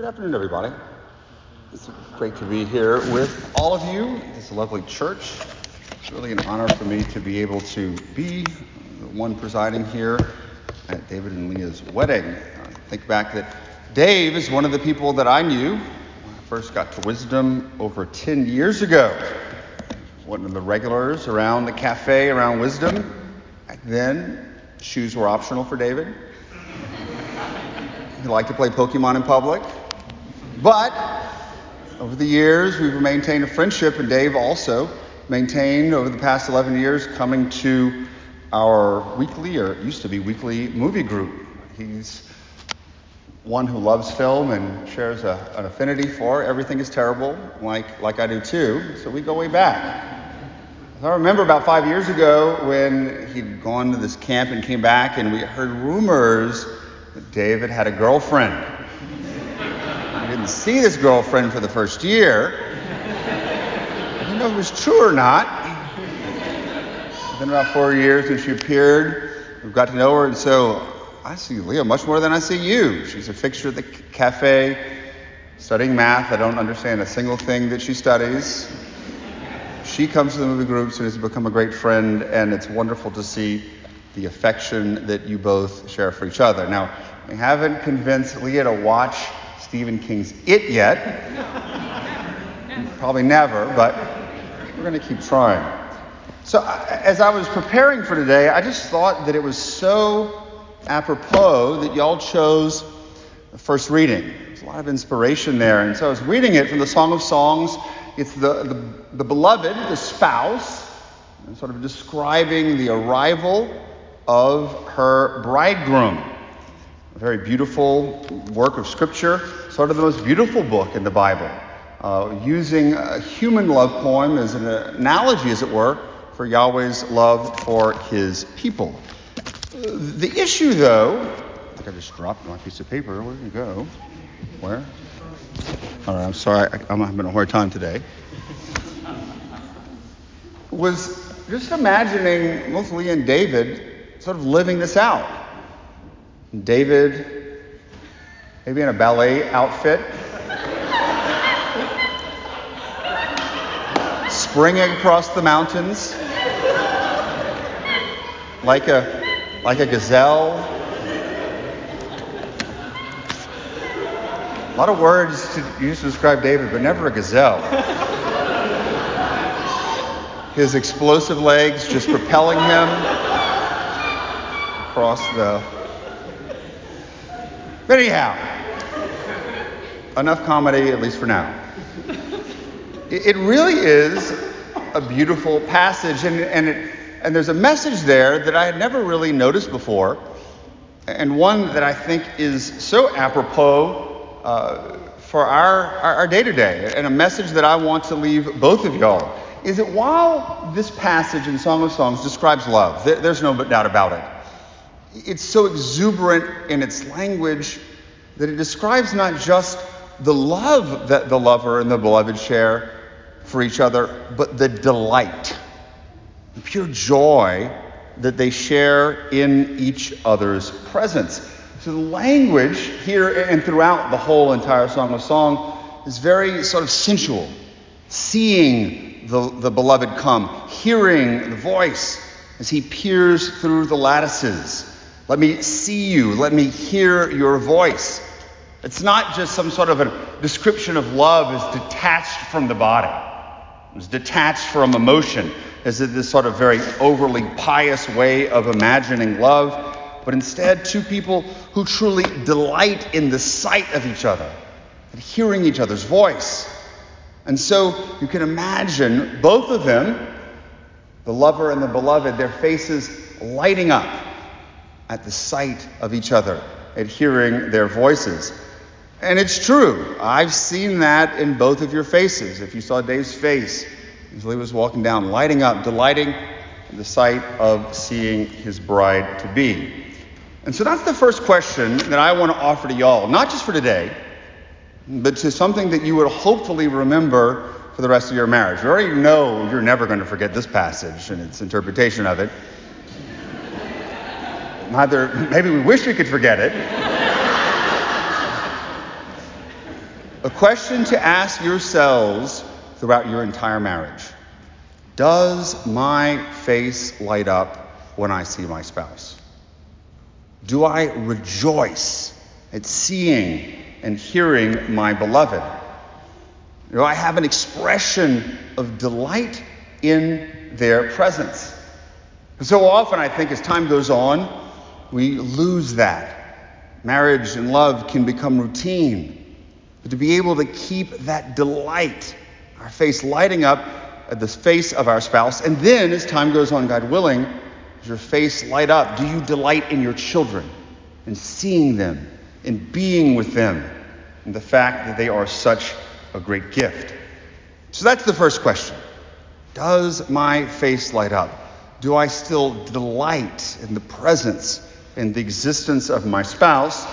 Good afternoon, everybody. It's great to be here with all of you. A lovely church. It's really an honor for me to be able to be the one presiding here at David and Leah's wedding. I think back that Dave is one of the people that I knew when I first got to Wisdom over 10 years ago. One of the regulars around the cafe around Wisdom. Back then, shoes were optional for David. He liked to play Pokemon in public. But over the years, we've maintained a friendship, and Dave also maintained over the past 11 years coming to our weekly, or it used to be weekly, movie group. He's one who loves film and shares a, an affinity for everything is terrible, like, like I do too. So we go way back. I remember about five years ago when he'd gone to this camp and came back, and we heard rumors that David had a girlfriend. I see this girlfriend for the first year. I didn't know if it was true or not. Then about four years when she appeared, We've got to know her, and so I see Leah much more than I see you. She's a fixture at the cafe, studying math. I don't understand a single thing that she studies. She comes to the movie groups and has become a great friend, and it's wonderful to see the affection that you both share for each other. Now, we haven't convinced Leah to watch Stephen King's It yet. Probably never, but we're going to keep trying. So, as I was preparing for today, I just thought that it was so apropos that y'all chose the first reading. There's a lot of inspiration there. And so I was reading it from the Song of Songs. It's the, the, the beloved, the spouse, sort of describing the arrival of her bridegroom. A very beautiful work of Scripture, sort of the most beautiful book in the Bible, uh, using a human love poem as an analogy, as it were, for Yahweh's love for his people. The issue, though, I think I just dropped my piece of paper. Where did it go? Where? All right, I'm sorry. I, I'm having a hard time today. Was just imagining both mostly and David sort of living this out. David, maybe in a ballet outfit, springing across the mountains like a, like a gazelle. A lot of words to use to describe David, but never a gazelle. His explosive legs just propelling him across the. But anyhow, enough comedy, at least for now. It really is a beautiful passage, and, and, it, and there's a message there that I had never really noticed before, and one that I think is so apropos uh, for our day to day, and a message that I want to leave both of y'all. Is that while this passage in Song of Songs describes love, there's no doubt about it it's so exuberant in its language that it describes not just the love that the lover and the beloved share for each other, but the delight, the pure joy that they share in each other's presence. So the language here and throughout the whole entire Song of Song is very sort of sensual. Seeing the, the beloved come, hearing the voice as he peers through the lattices let me see you. Let me hear your voice. It's not just some sort of a description of love as detached from the body, it's detached from emotion, as this sort of very overly pious way of imagining love, but instead two people who truly delight in the sight of each other and hearing each other's voice. And so you can imagine both of them, the lover and the beloved, their faces lighting up at the sight of each other, at hearing their voices. And it's true. I've seen that in both of your faces. If you saw Dave's face as he was walking down, lighting up, delighting in the sight of seeing his bride to be. And so that's the first question that I want to offer to y'all, not just for today, but to something that you would hopefully remember for the rest of your marriage. You already know you're never going to forget this passage and its interpretation of it. Neither, maybe we wish we could forget it. A question to ask yourselves throughout your entire marriage. Does my face light up when I see my spouse? Do I rejoice at seeing and hearing my beloved? Do I have an expression of delight in their presence? So often, I think, as time goes on, we lose that. Marriage and love can become routine. But to be able to keep that delight, our face lighting up at the face of our spouse, and then as time goes on, God willing, does your face light up? Do you delight in your children, in seeing them, in being with them, and the fact that they are such a great gift? So that's the first question. Does my face light up? Do I still delight in the presence and the existence of my spouse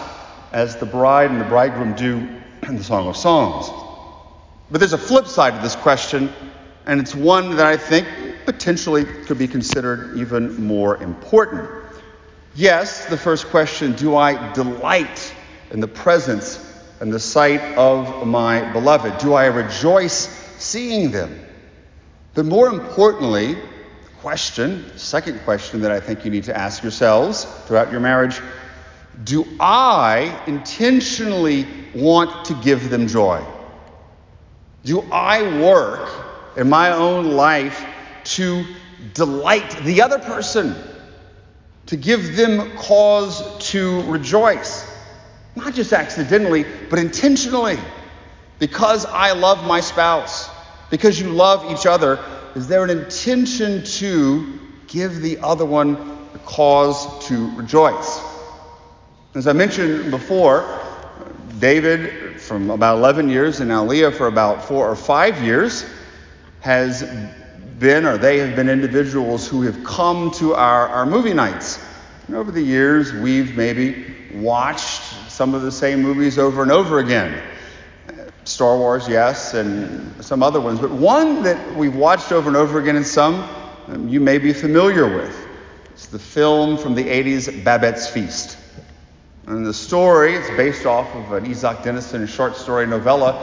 as the bride and the bridegroom do in the Song of Songs? But there's a flip side to this question, and it's one that I think potentially could be considered even more important. Yes, the first question do I delight in the presence and the sight of my beloved? Do I rejoice seeing them? But more importantly, question, second question that I think you need to ask yourselves throughout your marriage do I intentionally want to give them joy? Do I work in my own life to delight the other person, to give them cause to rejoice? Not just accidentally, but intentionally. Because I love my spouse, because you love each other, is there an intention to give the other one a cause to rejoice? As I mentioned before, David, from about 11 years, and now Leah for about four or five years, has been, or they have been individuals who have come to our, our movie nights. And over the years, we've maybe watched some of the same movies over and over again. Star Wars, yes, and some other ones. But one that we've watched over and over again, and some um, you may be familiar with. It's the film from the 80s, Babette's Feast. And the story it's based off of an Isak Dinesen short story novella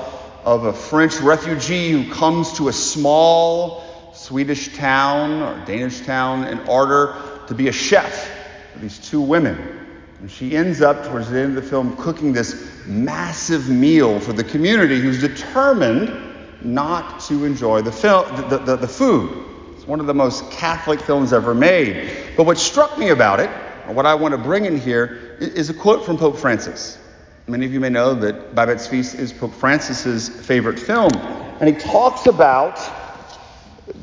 of a French refugee who comes to a small Swedish town or Danish town in order to be a chef for these two women. And she ends up, towards the end of the film, cooking this massive meal for the community who's determined not to enjoy the, film, the, the, the food. It's one of the most Catholic films ever made. But what struck me about it, or what I want to bring in here, is a quote from Pope Francis. Many of you may know that Babette's Feast is Pope Francis's favorite film. And he talks about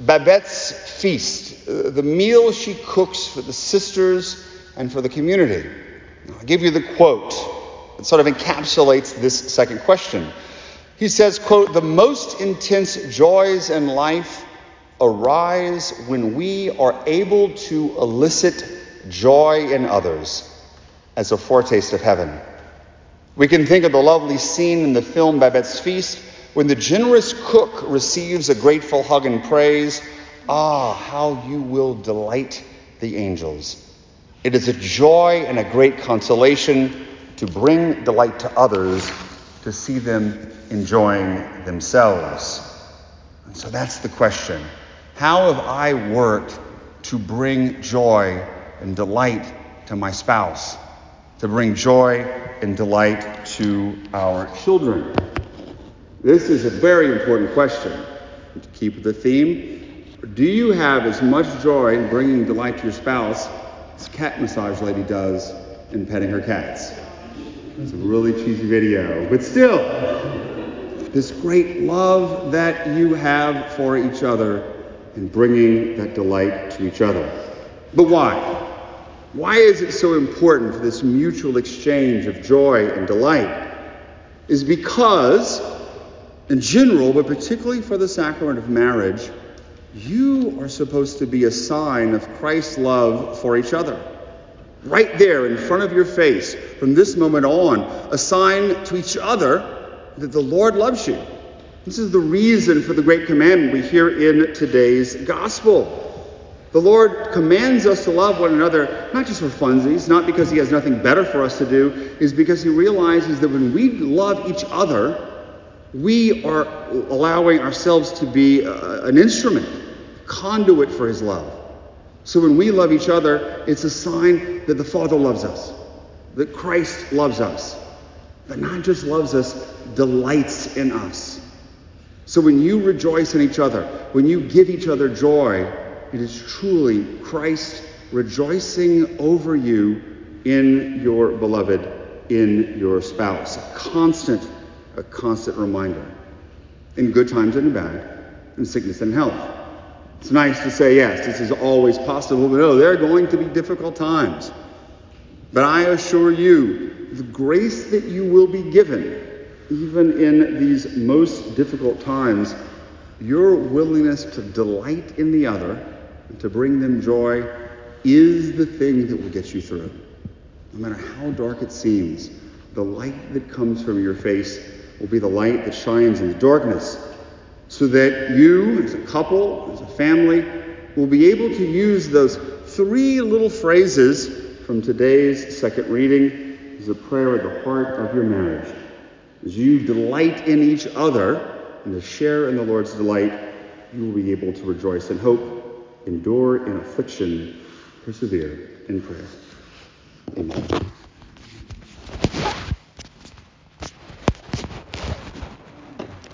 Babette's Feast, uh, the meal she cooks for the sisters and for the community. I'll give you the quote that sort of encapsulates this second question. He says, quote, the most intense joys in life arise when we are able to elicit joy in others as a foretaste of heaven. We can think of the lovely scene in the film Babette's Feast when the generous cook receives a grateful hug and praise. Ah, how you will delight the angels. It is a joy and a great consolation to bring delight to others, to see them enjoying themselves. And so that's the question. How have I worked to bring joy and delight to my spouse, to bring joy and delight to our children? This is a very important question. To keep the theme, do you have as much joy in bringing delight to your spouse as cat massage lady does in petting her cats. It's a really cheesy video, but still, this great love that you have for each other and bringing that delight to each other. But why? Why is it so important for this mutual exchange of joy and delight? Is because, in general, but particularly for the sacrament of marriage, you are supposed to be a sign of Christ's love for each other. Right there in front of your face, from this moment on, a sign to each other that the Lord loves you. This is the reason for the great commandment we hear in today's gospel. The Lord commands us to love one another, not just for funsies, not because He has nothing better for us to do, is because He realizes that when we love each other, we are allowing ourselves to be a, an instrument, conduit for His love. So when we love each other, it's a sign that the Father loves us, that Christ loves us, that not just loves us, delights in us. So when you rejoice in each other, when you give each other joy, it is truly Christ rejoicing over you in your beloved, in your spouse. A constant, a constant reminder. In good times and in bad, in sickness and health. It's nice to say, yes, this is always possible, but no, there are going to be difficult times. But I assure you, the grace that you will be given, even in these most difficult times, your willingness to delight in the other and to bring them joy is the thing that will get you through. No matter how dark it seems, the light that comes from your face will be the light that shines in the darkness, so that you, as a couple, as a family, will be able to use those three little phrases from today's second reading as a prayer at the heart of your marriage. As you delight in each other and to share in the Lord's delight, you will be able to rejoice in hope, endure in affliction, persevere in prayer. Amen.